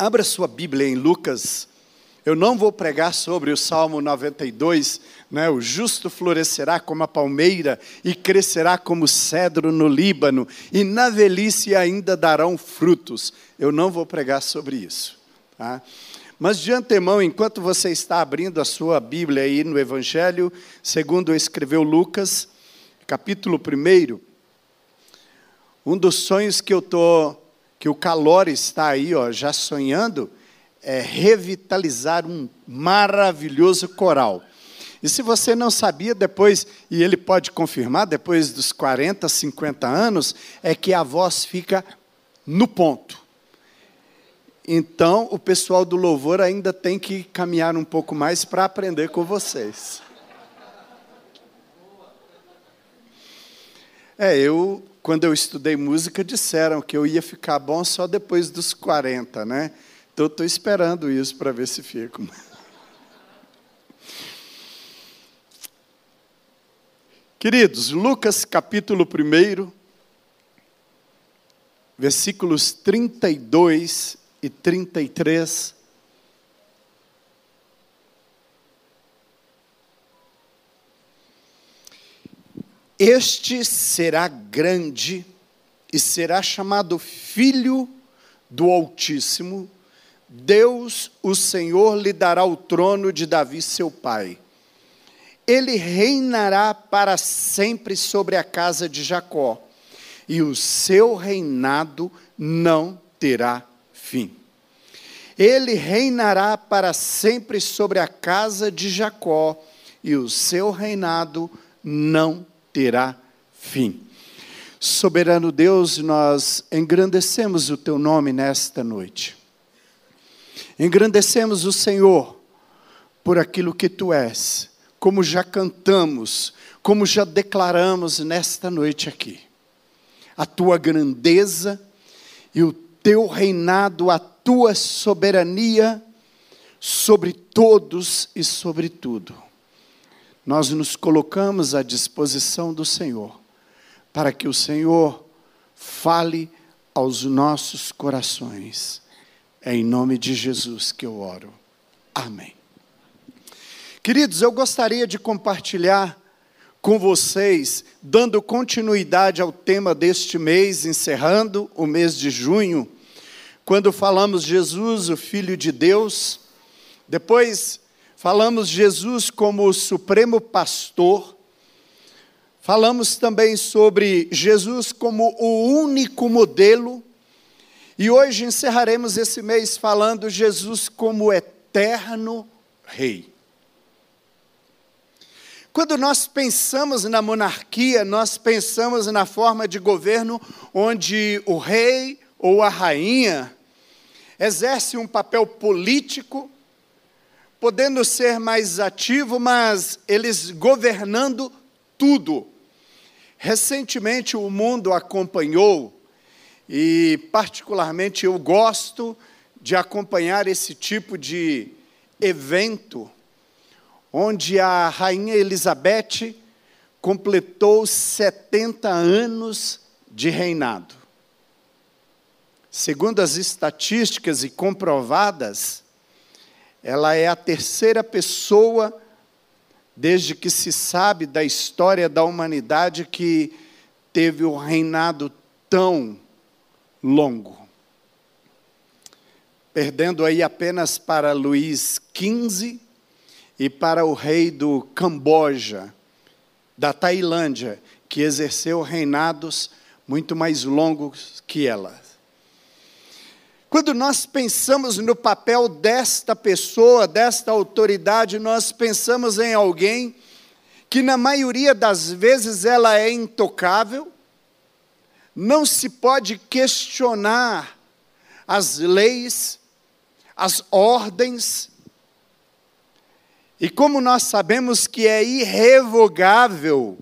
Abra sua Bíblia em Lucas. Eu não vou pregar sobre o Salmo 92, né? O justo florescerá como a palmeira e crescerá como cedro no Líbano, e na velhice ainda darão frutos. Eu não vou pregar sobre isso, tá? Mas de antemão, enquanto você está abrindo a sua Bíblia aí no Evangelho, segundo escreveu Lucas, capítulo 1, um dos sonhos que eu estou que o calor está aí, ó, já sonhando, é revitalizar um maravilhoso coral. E se você não sabia depois, e ele pode confirmar, depois dos 40, 50 anos, é que a voz fica no ponto. Então, o pessoal do louvor ainda tem que caminhar um pouco mais para aprender com vocês. É, eu quando eu estudei música, disseram que eu ia ficar bom só depois dos 40, né? Então, estou esperando isso para ver se fico. Queridos, Lucas capítulo 1, versículos 32 e 33. Este será grande e será chamado Filho do Altíssimo. Deus, o Senhor, lhe dará o trono de Davi, seu pai. Ele reinará para sempre sobre a casa de Jacó, e o seu reinado não terá fim. Ele reinará para sempre sobre a casa de Jacó, e o seu reinado não terá fim. Soberano Deus, nós engrandecemos o teu nome nesta noite. Engrandecemos o Senhor por aquilo que tu és, como já cantamos, como já declaramos nesta noite aqui. A tua grandeza e o teu reinado, a tua soberania sobre todos e sobre tudo nós nos colocamos à disposição do Senhor, para que o Senhor fale aos nossos corações. É em nome de Jesus que eu oro. Amém. Queridos, eu gostaria de compartilhar com vocês, dando continuidade ao tema deste mês, encerrando o mês de junho, quando falamos Jesus, o Filho de Deus. Depois falamos Jesus como o supremo pastor, falamos também sobre Jesus como o único modelo, e hoje encerraremos esse mês falando Jesus como eterno Rei. Quando nós pensamos na monarquia, nós pensamos na forma de governo onde o rei ou a rainha exerce um papel político, podendo ser mais ativo, mas eles governando tudo. Recentemente o mundo acompanhou, e particularmente eu gosto de acompanhar esse tipo de evento, onde a rainha Elizabeth completou 70 anos de reinado. Segundo as estatísticas e comprovadas, ela é a terceira pessoa, desde que se sabe da história da humanidade, que teve um reinado tão longo. Perdendo aí apenas para Luís XV e para o rei do Camboja, da Tailândia, que exerceu reinados muito mais longos que ela. Quando nós pensamos no papel desta pessoa, desta autoridade, nós pensamos em alguém que, na maioria das vezes, ela é intocável, não se pode questionar as leis, as ordens, e como nós sabemos que é irrevogável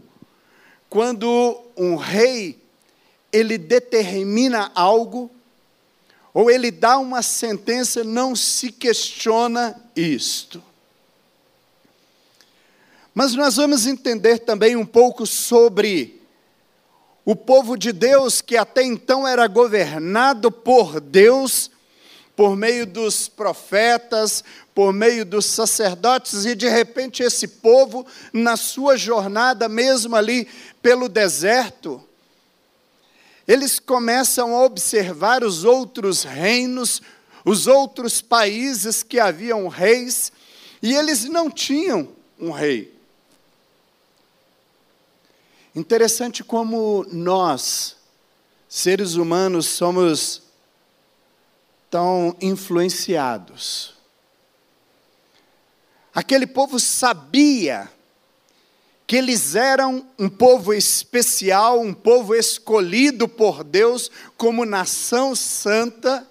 quando um rei ele determina algo, ou ele dá uma sentença, não se questiona isto. Mas nós vamos entender também um pouco sobre o povo de Deus, que até então era governado por Deus, por meio dos profetas, por meio dos sacerdotes, e de repente esse povo, na sua jornada, mesmo ali pelo deserto, eles começam a observar os outros reinos, os outros países que haviam reis, e eles não tinham um rei. Interessante como nós, seres humanos, somos tão influenciados. Aquele povo sabia que eles eram um povo especial, um povo escolhido por Deus como nação santa,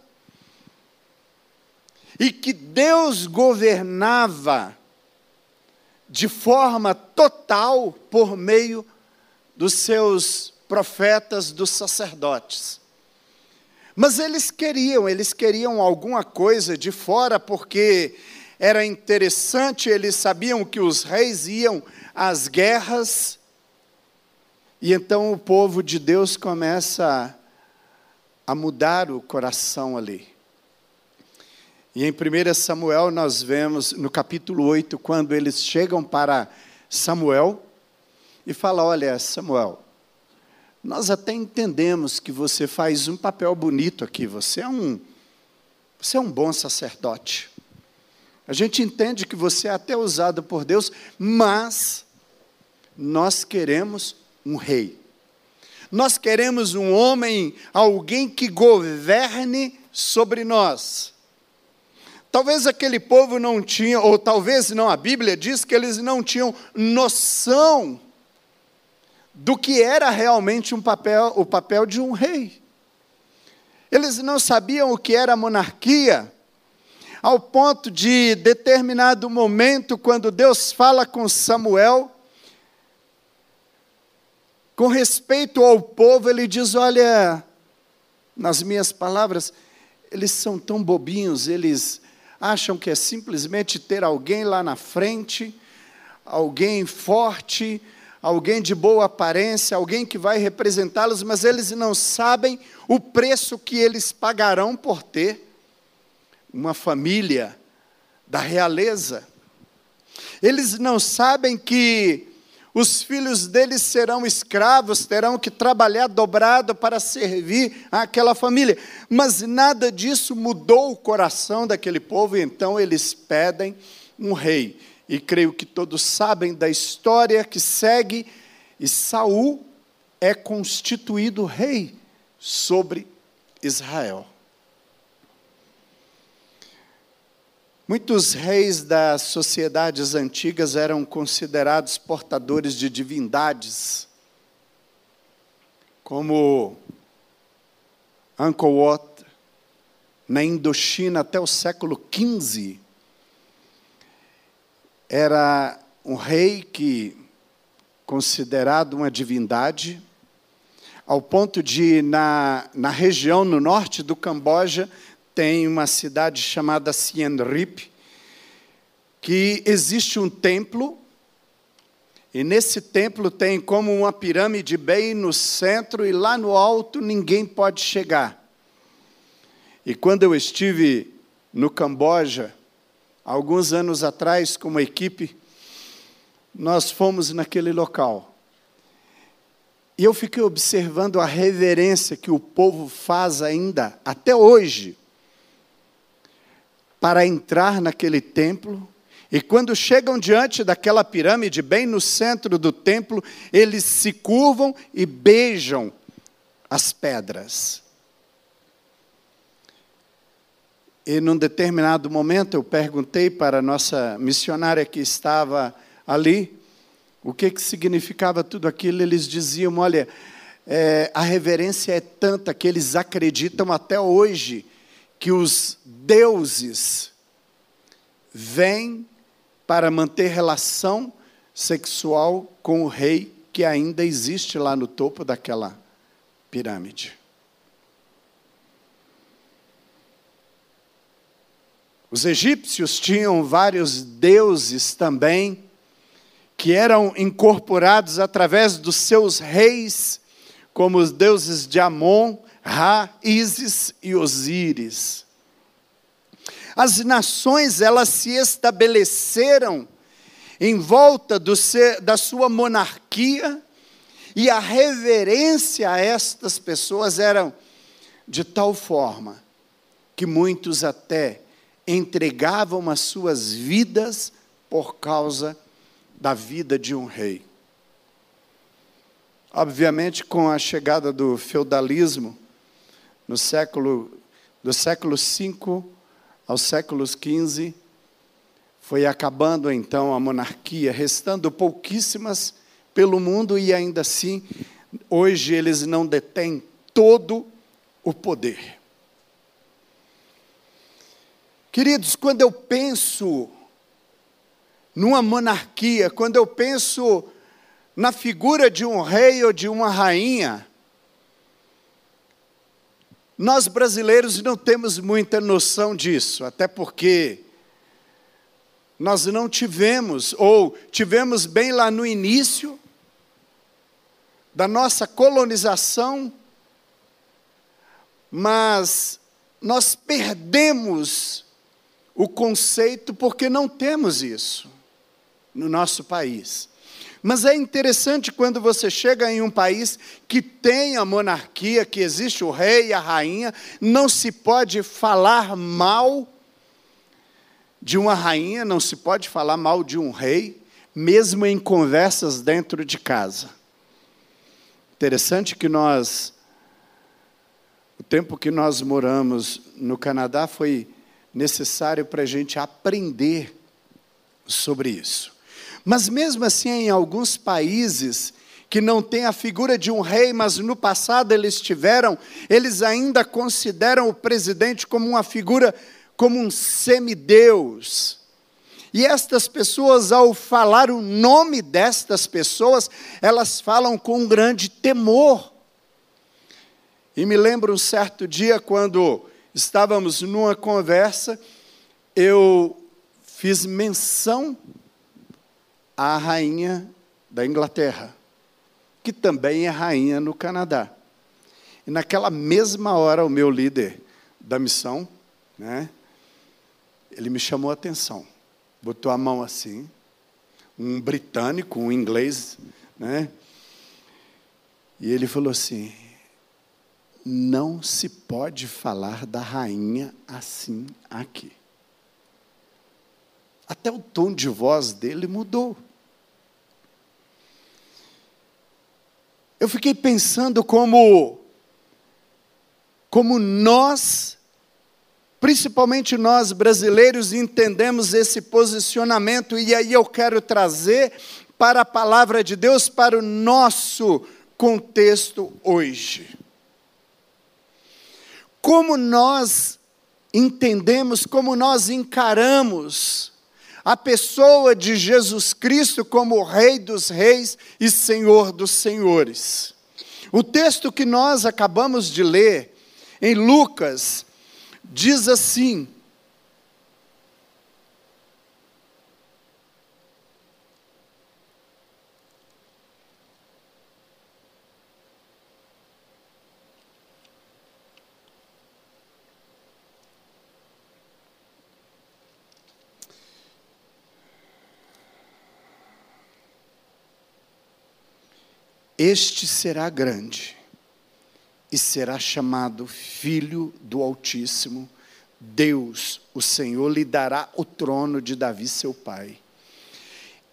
e que Deus governava de forma total por meio dos seus profetas, dos sacerdotes. Mas eles queriam, eles queriam alguma coisa de fora, porque era interessante, eles sabiam que os reis iam às guerras, e então o povo de Deus começa a mudar o coração ali. E em 1 Samuel nós vemos no capítulo 8, quando eles chegam para Samuel, e fala: Olha, Samuel, nós até entendemos que você faz um papel bonito aqui, você é um, você é um bom sacerdote. A gente entende que você é até usado por Deus, mas nós queremos um rei. Nós queremos um homem, alguém que governe sobre nós. Talvez aquele povo não tinha, ou talvez não, a Bíblia diz que eles não tinham noção do que era realmente um papel, o papel de um rei. Eles não sabiam o que era monarquia, ao ponto de determinado momento, quando Deus fala com Samuel, com respeito ao povo, ele diz: Olha, nas minhas palavras, eles são tão bobinhos, eles acham que é simplesmente ter alguém lá na frente, alguém forte, alguém de boa aparência, alguém que vai representá-los, mas eles não sabem o preço que eles pagarão por ter uma família da realeza. Eles não sabem que os filhos deles serão escravos, terão que trabalhar dobrado para servir àquela família. Mas nada disso mudou o coração daquele povo, e então eles pedem um rei e creio que todos sabem da história que segue, e Saul é constituído rei sobre Israel. Muitos reis das sociedades antigas eram considerados portadores de divindades, como Angkor Wat, na Indochina até o século XV, era um rei que, considerado uma divindade, ao ponto de, na, na região no norte do Camboja, tem uma cidade chamada Siem Reap, que existe um templo, e nesse templo tem como uma pirâmide bem no centro, e lá no alto ninguém pode chegar. E quando eu estive no Camboja, alguns anos atrás, como equipe, nós fomos naquele local. E eu fiquei observando a reverência que o povo faz ainda, até hoje, para entrar naquele templo. E quando chegam diante daquela pirâmide, bem no centro do templo, eles se curvam e beijam as pedras. E num determinado momento eu perguntei para a nossa missionária que estava ali o que, que significava tudo aquilo. Eles diziam: olha, é, a reverência é tanta que eles acreditam até hoje que os deuses vêm para manter relação sexual com o rei que ainda existe lá no topo daquela pirâmide. Os egípcios tinham vários deuses também, que eram incorporados através dos seus reis, como os deuses de Amon, Ra, Isis e Osíris. As nações, elas se estabeleceram em volta do ser, da sua monarquia, e a reverência a estas pessoas era de tal forma que muitos até entregavam as suas vidas por causa da vida de um rei. Obviamente, com a chegada do feudalismo, no século, do século V ao século XV, foi acabando então a monarquia, restando pouquíssimas pelo mundo e ainda assim, hoje eles não detêm todo o poder. Queridos, quando eu penso numa monarquia, quando eu penso na figura de um rei ou de uma rainha, nós brasileiros não temos muita noção disso, até porque nós não tivemos, ou tivemos bem lá no início da nossa colonização, mas nós perdemos o conceito porque não temos isso no nosso país. Mas é interessante quando você chega em um país que tem a monarquia, que existe o rei e a rainha, não se pode falar mal de uma rainha, não se pode falar mal de um rei, mesmo em conversas dentro de casa. Interessante que nós, o tempo que nós moramos no Canadá foi necessário para a gente aprender sobre isso. Mas mesmo assim, em alguns países que não têm a figura de um rei, mas no passado eles tiveram, eles ainda consideram o presidente como uma figura, como um semideus. E estas pessoas, ao falar o nome destas pessoas, elas falam com um grande temor. E me lembro um certo dia, quando estávamos numa conversa, eu fiz menção à rainha da Inglaterra, que também é rainha no Canadá. E naquela mesma hora, o meu líder da missão, né, ele me chamou a atenção, botou a mão assim, um britânico, um inglês, né, e ele falou assim: não se pode falar da rainha assim aqui. Até o tom de voz dele mudou. Eu fiquei pensando como como nós, principalmente nós brasileiros, entendemos esse posicionamento e aí eu quero trazer para a palavra de Deus para o nosso contexto hoje como nós entendemos, como nós encaramos a pessoa de Jesus Cristo como Rei dos Reis e Senhor dos Senhores. O texto que nós acabamos de ler, em Lucas, diz assim: Este será grande e será chamado Filho do Altíssimo. Deus, o Senhor, lhe dará o trono de Davi, seu pai.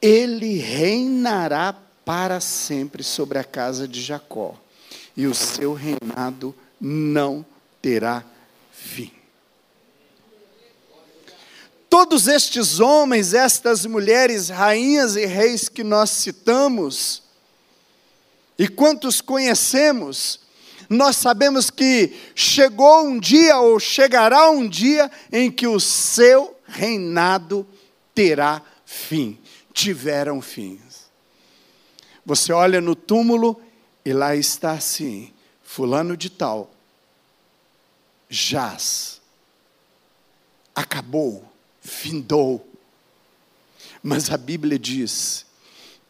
Ele reinará para sempre sobre a casa de Jacó, e o seu reinado não terá fim. Todos estes homens, estas mulheres, rainhas e reis que nós citamos, e quantos conhecemos, nós sabemos que chegou um dia ou chegará um dia em que o seu reinado terá fim. Tiveram fins. Você olha no túmulo e lá está assim: Fulano de Tal, jaz, acabou, findou. Mas a Bíblia diz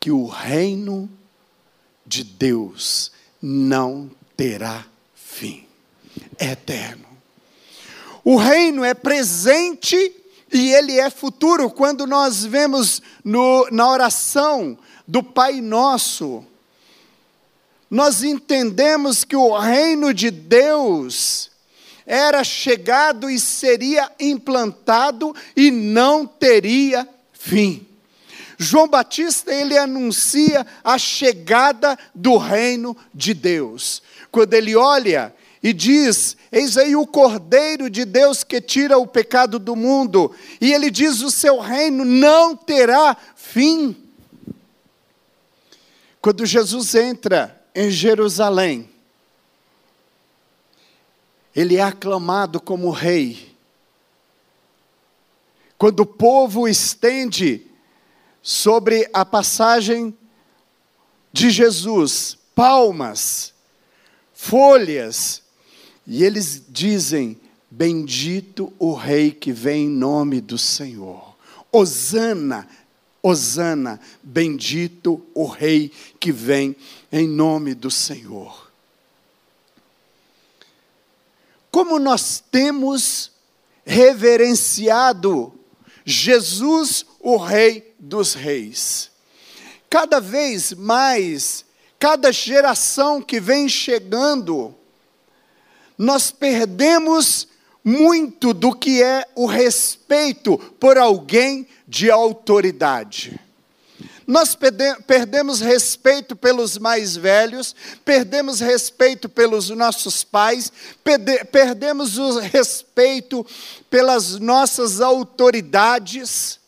que o reino de Deus não terá fim. É eterno. O reino é presente e ele é futuro. Quando nós vemos no, na oração do Pai Nosso, nós entendemos que o reino de Deus era chegado e seria implantado e não teria fim. João Batista, ele anuncia a chegada do reino de Deus. Quando ele olha e diz: Eis aí o Cordeiro de Deus que tira o pecado do mundo, e ele diz: O seu reino não terá fim. Quando Jesus entra em Jerusalém, ele é aclamado como rei. Quando o povo estende sobre a passagem de Jesus palmas, folhas, e eles dizem: Bendito o Rei que vem em nome do Senhor. Osana, Osana, bendito o Rei que vem em nome do Senhor. Como nós temos reverenciado Jesus, o Rei dos Reis. Cada vez mais, cada geração que vem chegando, nós perdemos muito do que é o respeito por alguém de autoridade. Nós perdemos respeito pelos mais velhos, perdemos respeito pelos nossos pais, perdemos o respeito pelas nossas autoridades.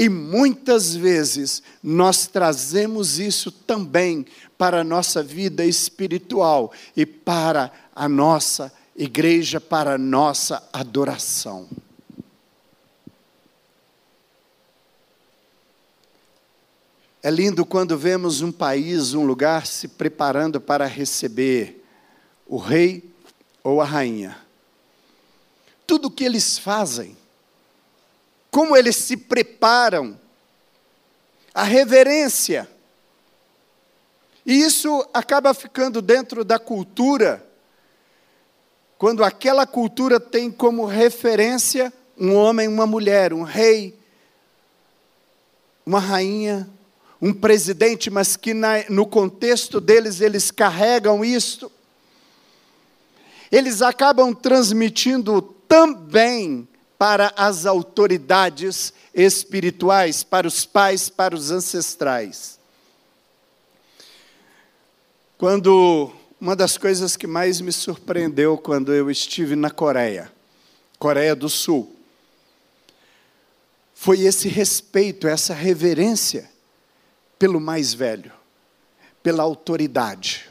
E muitas vezes nós trazemos isso também para a nossa vida espiritual e para a nossa igreja, para a nossa adoração. É lindo quando vemos um país, um lugar se preparando para receber o rei ou a rainha. Tudo o que eles fazem, como eles se preparam, a reverência. E isso acaba ficando dentro da cultura, quando aquela cultura tem como referência um homem, uma mulher, um rei, uma rainha, um presidente, mas que na, no contexto deles eles carregam isto, eles acabam transmitindo também para as autoridades espirituais, para os pais, para os ancestrais. Quando uma das coisas que mais me surpreendeu quando eu estive na Coreia, Coreia do Sul, foi esse respeito, essa reverência pelo mais velho, pela autoridade.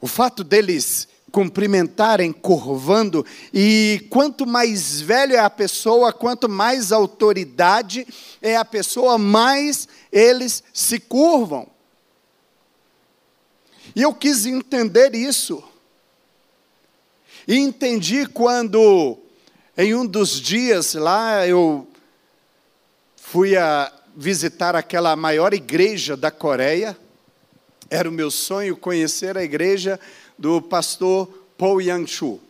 O fato deles cumprimentarem curvando, e quanto mais velho é a pessoa, quanto mais autoridade é a pessoa, mais eles se curvam. E eu quis entender isso. E entendi quando, em um dos dias lá, eu fui a visitar aquela maior igreja da Coreia. Era o meu sonho conhecer a igreja do pastor Paul Yang-chu.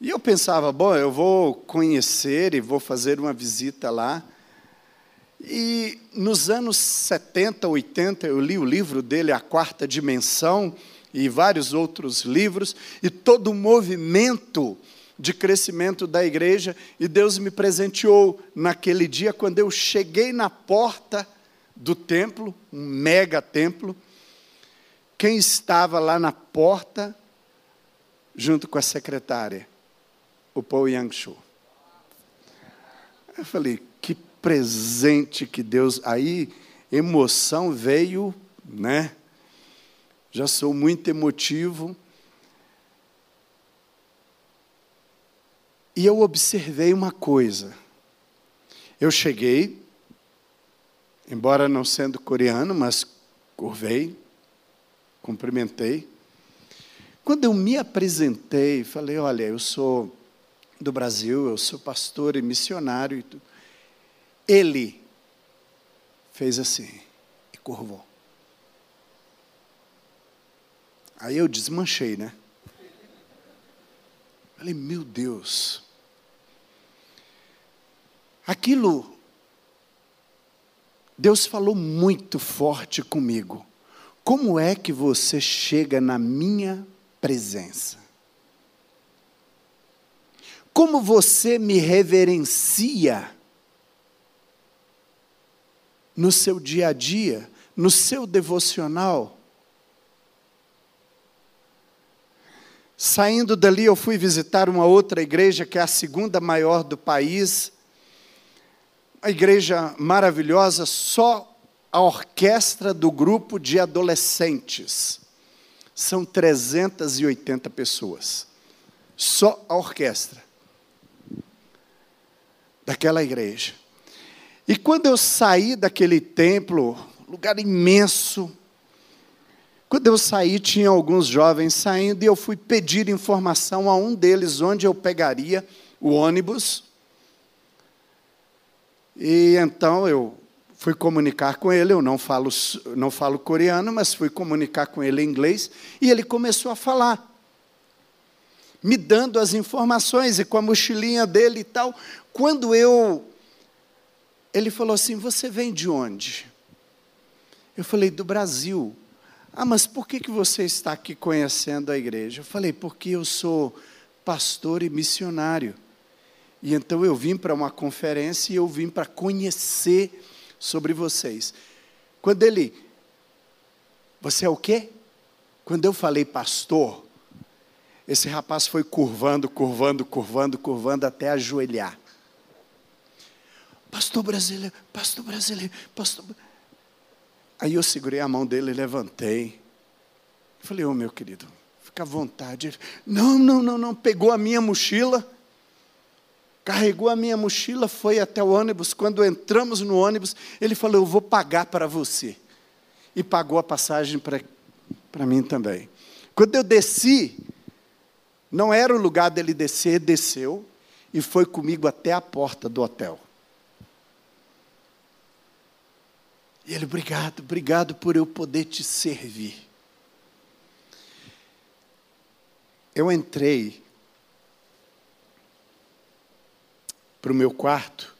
E eu pensava, bom, eu vou conhecer e vou fazer uma visita lá. E nos anos 70, 80, eu li o livro dele, A Quarta Dimensão, e vários outros livros, e todo o movimento de crescimento da igreja, e Deus me presenteou naquele dia, quando eu cheguei na porta do templo, um mega templo. Quem estava lá na porta, junto com a secretária? O Paul Yang-Shu. Eu falei, que presente que Deus. Aí, emoção veio, né? Já sou muito emotivo. E eu observei uma coisa. Eu cheguei, embora não sendo coreano, mas curvei, cumprimentei. Quando eu me apresentei, falei: Olha, eu sou do Brasil, eu sou pastor e missionário. Ele fez assim e curvou. Aí eu desmanchei, né? Falei, meu Deus. Aquilo, Deus falou muito forte comigo. Como é que você chega na minha presença? Como você me reverencia no seu dia a dia, no seu devocional? Saindo dali, eu fui visitar uma outra igreja, que é a segunda maior do país. Uma igreja maravilhosa, só a orquestra do grupo de adolescentes. São 380 pessoas. Só a orquestra daquela igreja. E quando eu saí daquele templo, lugar imenso, quando eu saí, tinha alguns jovens saindo e eu fui pedir informação a um deles onde eu pegaria o ônibus. E então eu fui comunicar com ele, eu não falo, não falo coreano, mas fui comunicar com ele em inglês, e ele começou a falar, me dando as informações e com a mochilinha dele e tal. Quando eu. Ele falou assim: Você vem de onde? Eu falei: Do Brasil. Ah, mas por que, que você está aqui conhecendo a igreja? Eu falei, porque eu sou pastor e missionário. E então eu vim para uma conferência e eu vim para conhecer sobre vocês. Quando ele, você é o quê? Quando eu falei pastor, esse rapaz foi curvando, curvando, curvando, curvando até ajoelhar. Pastor brasileiro, pastor brasileiro, pastor. Aí eu segurei a mão dele levantei. Falei, ô oh, meu querido, fica à vontade. Ele, não, não, não, não. Pegou a minha mochila, carregou a minha mochila, foi até o ônibus. Quando entramos no ônibus, ele falou, eu vou pagar para você. E pagou a passagem para mim também. Quando eu desci, não era o lugar dele descer, desceu e foi comigo até a porta do hotel. E ele, obrigado, obrigado por eu poder te servir. Eu entrei para o meu quarto,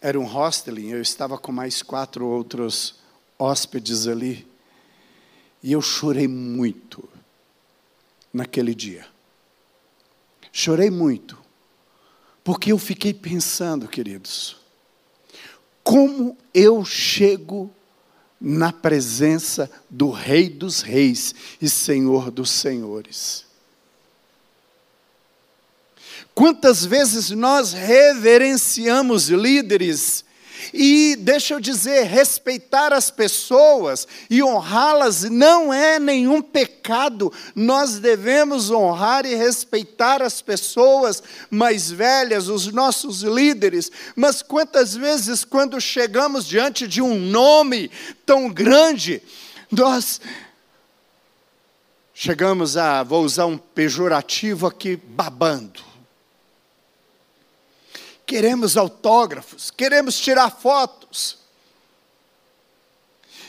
era um hosteling, eu estava com mais quatro outros hóspedes ali, e eu chorei muito naquele dia. Chorei muito, porque eu fiquei pensando, queridos, como eu chego na presença do Rei dos Reis e Senhor dos Senhores? Quantas vezes nós reverenciamos líderes e deixa eu dizer, respeitar as pessoas e honrá-las não é nenhum pecado. Nós devemos honrar e respeitar as pessoas mais velhas, os nossos líderes. Mas quantas vezes, quando chegamos diante de um nome tão grande, nós chegamos a, vou usar um pejorativo aqui, babando queremos autógrafos, queremos tirar fotos.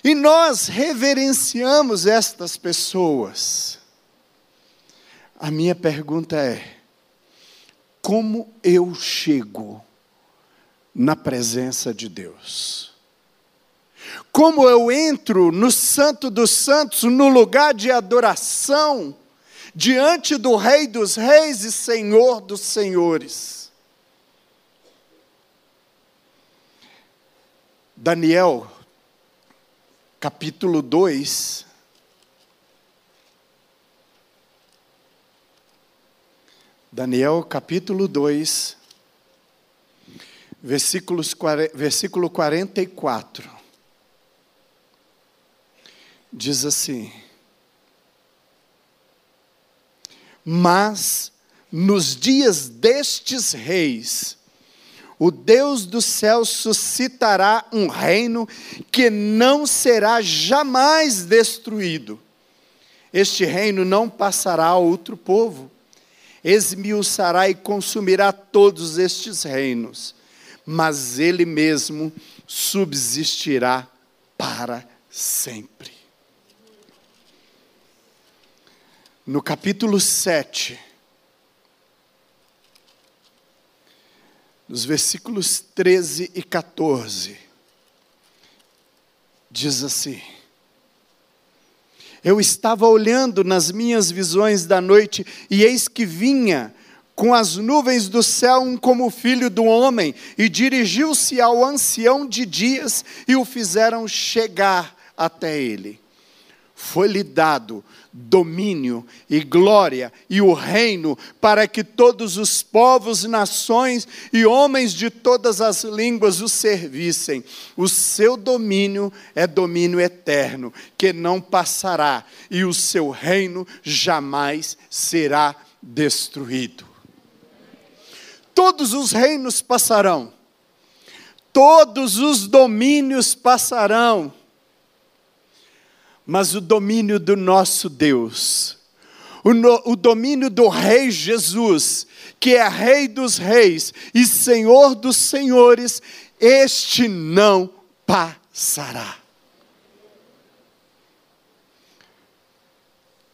E nós reverenciamos estas pessoas. A minha pergunta é: como eu chego na presença de Deus? Como eu entro no Santo dos Santos, no lugar de adoração, diante do Rei dos Reis e Senhor dos Senhores? Daniel, capítulo 2. Daniel, capítulo 2, versículos, versículo 44. Diz assim: Mas nos dias destes reis, o Deus do céu suscitará um reino que não será jamais destruído. Este reino não passará a outro povo. Esmiuçará e consumirá todos estes reinos, mas ele mesmo subsistirá para sempre. no capítulo 7, nos versículos 13 e 14, diz assim: Eu estava olhando nas minhas visões da noite, e eis que vinha com as nuvens do céu um como filho do homem, e dirigiu-se ao ancião de dias e o fizeram chegar até ele. Foi-lhe dado domínio e glória e o reino para que todos os povos, nações e homens de todas as línguas o servissem. O seu domínio é domínio eterno, que não passará, e o seu reino jamais será destruído. Todos os reinos passarão, todos os domínios passarão, mas o domínio do nosso Deus, o, no, o, domínio do Rei Jesus, que é Rei dos Reis e Senhor dos Senhores, este não passará.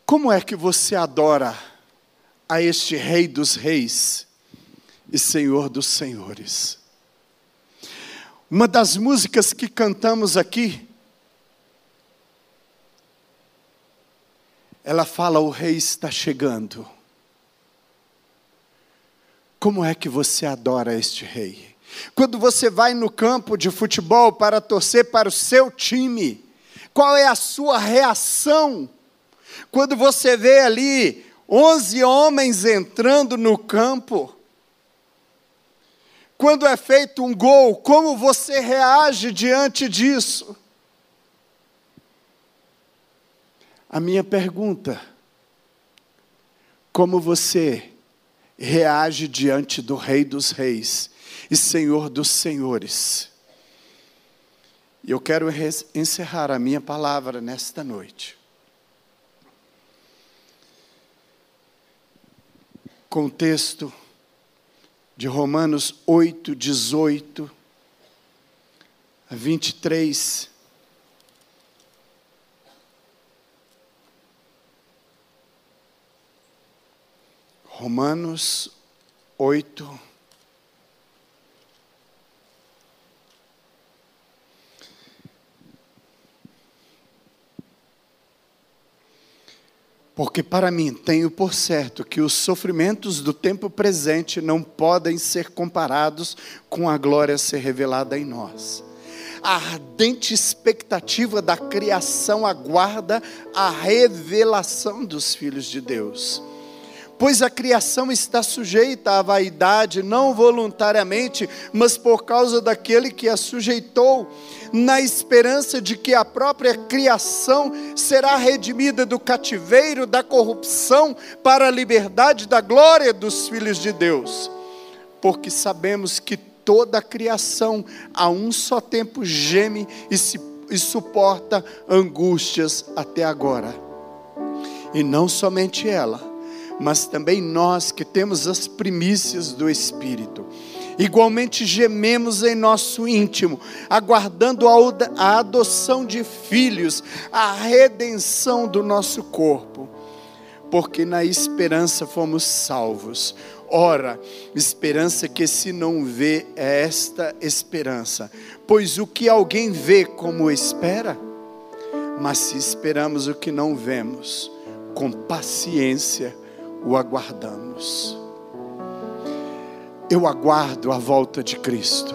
Como é que você adora a este Rei dos Reis? e Senhor dos Senhores. Uma das músicas que cantamos aqui, ela fala: O Rei está chegando. Como é que você adora este Rei? Quando você vai no campo de futebol para torcer para o seu time, qual é a sua reação? Quando você vê ali 11 homens entrando no campo, quando é feito um gol, como você reage diante disso? A minha pergunta: como você reage diante do Rei dos Reis e Senhor dos Senhores? E eu quero encerrar a minha palavra nesta noite. Com o texto de Romanos 8, 18 a 23. Romanos 8, Porque para mim tenho por certo que os sofrimentos do tempo presente não podem ser comparados com a glória a ser revelada em nós. A ardente expectativa da criação aguarda a revelação dos filhos de Deus pois a criação está sujeita à vaidade, não voluntariamente, mas por causa daquele que a sujeitou, na esperança de que a própria criação será redimida do cativeiro, da corrupção, para a liberdade da glória dos filhos de Deus. Porque sabemos que toda a criação a um só tempo geme e, se, e suporta angústias até agora. E não somente ela, mas também nós que temos as primícias do Espírito. Igualmente gememos em nosso íntimo, aguardando a adoção de filhos, a redenção do nosso corpo, porque na esperança fomos salvos. Ora, esperança que se não vê é esta esperança, pois o que alguém vê como espera, mas se esperamos o que não vemos, com paciência o aguardamos. Eu aguardo a volta de Cristo.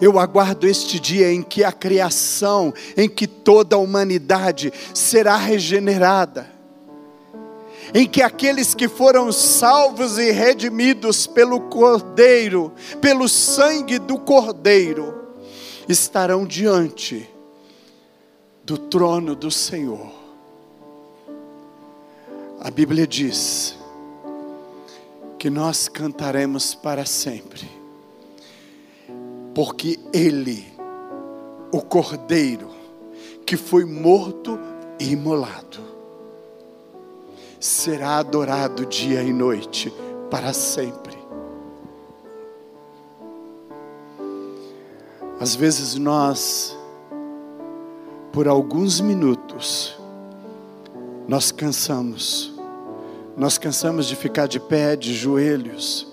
Eu aguardo este dia em que a criação, em que toda a humanidade será regenerada, em que aqueles que foram salvos e redimidos pelo Cordeiro, pelo sangue do Cordeiro, estarão diante do trono do Senhor a Bíblia diz que nós cantaremos para sempre, porque Ele, o Cordeiro, que foi morto e imolado, será adorado dia e noite para sempre. Às vezes nós, por alguns minutos, Nós cansamos, nós cansamos de ficar de pé, de joelhos,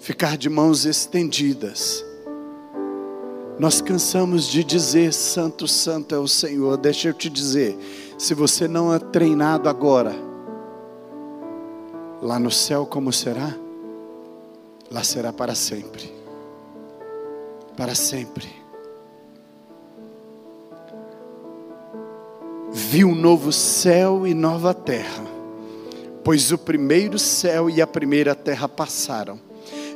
ficar de mãos estendidas. Nós cansamos de dizer: Santo, Santo é o Senhor. Deixa eu te dizer, se você não é treinado agora, lá no céu como será? Lá será para sempre. Para sempre. Vi um novo céu e nova terra, pois o primeiro céu e a primeira terra passaram,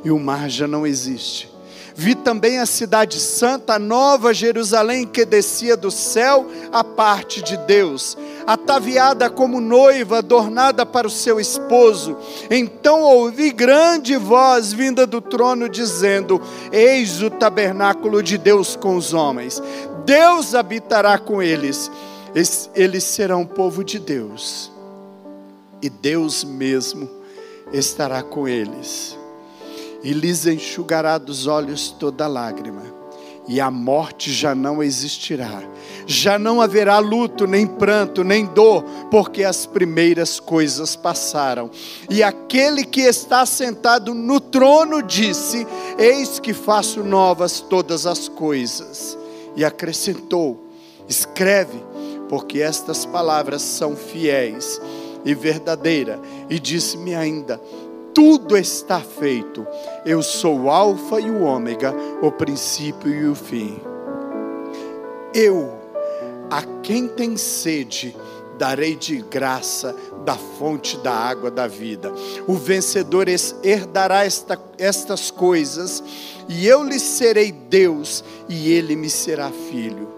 e o mar já não existe. Vi também a cidade santa, a nova Jerusalém, que descia do céu a parte de Deus, ataviada como noiva, adornada para o seu esposo. Então ouvi grande voz vinda do trono, dizendo: Eis o tabernáculo de Deus com os homens, Deus habitará com eles, eles serão povo de Deus, e Deus mesmo estará com eles e lhes enxugará dos olhos toda lágrima, e a morte já não existirá. Já não haverá luto, nem pranto, nem dor, porque as primeiras coisas passaram. E aquele que está sentado no trono disse: Eis que faço novas todas as coisas. E acrescentou: Escreve, porque estas palavras são fiéis e verdadeiras. E disse-me ainda: tudo está feito. Eu sou o Alfa e o Ômega, o princípio e o fim. Eu, a quem tem sede, darei de graça da fonte da água da vida. O vencedor herdará esta, estas coisas, e eu lhe serei Deus, e ele me será filho.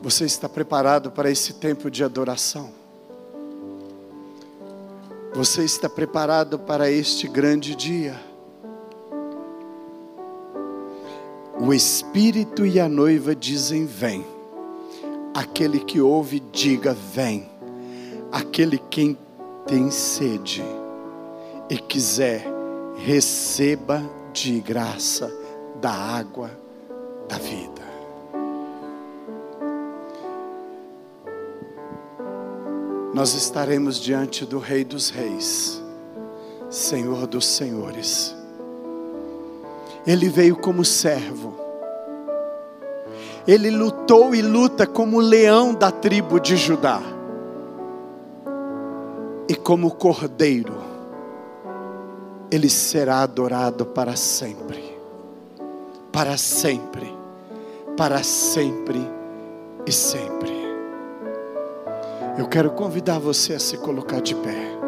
Você está preparado para esse tempo de adoração? Você está preparado para este grande dia? O Espírito e a noiva dizem: Vem. Aquele que ouve, diga: Vem. Aquele quem tem sede e quiser, receba de graça da água da vida. Nós estaremos diante do Rei dos Reis, Senhor dos Senhores. Ele veio como servo, ele lutou e luta como leão da tribo de Judá, e como cordeiro, ele será adorado para sempre, para sempre, para sempre e sempre. Eu quero convidar você a se colocar de pé.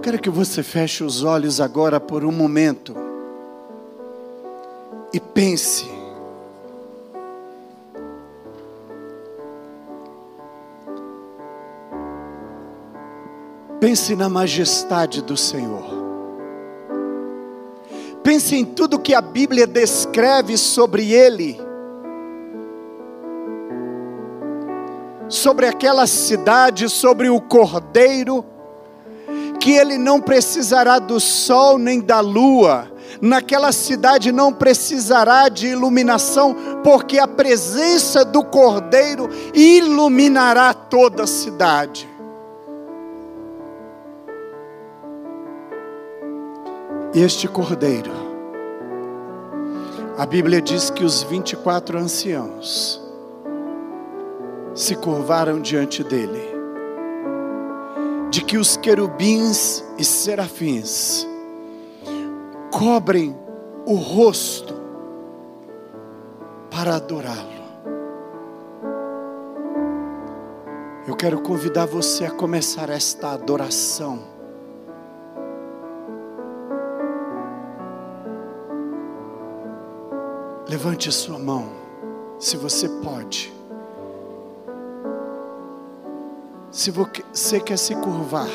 Quero que você feche os olhos agora por um momento e pense. Pense na majestade do Senhor. Pense em tudo que a Bíblia descreve sobre ele. Sobre aquela cidade, sobre o cordeiro, que ele não precisará do sol nem da lua, naquela cidade não precisará de iluminação, porque a presença do cordeiro iluminará toda a cidade. Este cordeiro, a Bíblia diz que os 24 anciãos se curvaram diante dele, de que os querubins e serafins cobrem o rosto para adorá-lo. Eu quero convidar você a começar esta adoração Levante a sua mão, se você pode. Se você quer se curvar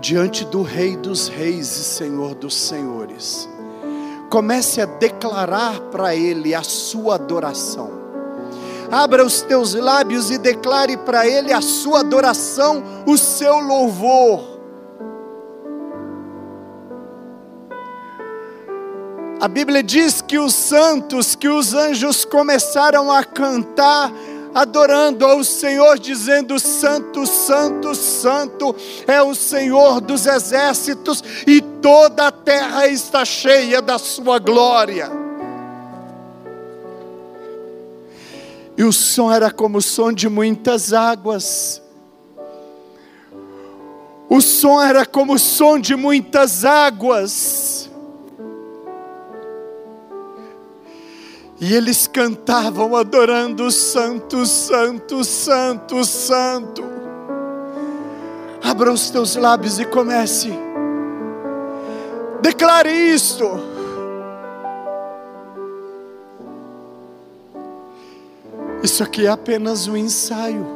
diante do Rei dos Reis e Senhor dos Senhores, comece a declarar para Ele a sua adoração Abra os teus lábios e declare para Ele a sua adoração, o seu louvor. A Bíblia diz que os santos, que os anjos começaram a cantar, adorando ao Senhor, dizendo: Santo, Santo, Santo é o Senhor dos exércitos, e toda a terra está cheia da Sua glória. E o som era como o som de muitas águas. O som era como o som de muitas águas. E eles cantavam adorando Santo, Santo, Santo, Santo. Abra os teus lábios e comece. Declare isto. Isso aqui é apenas um ensaio.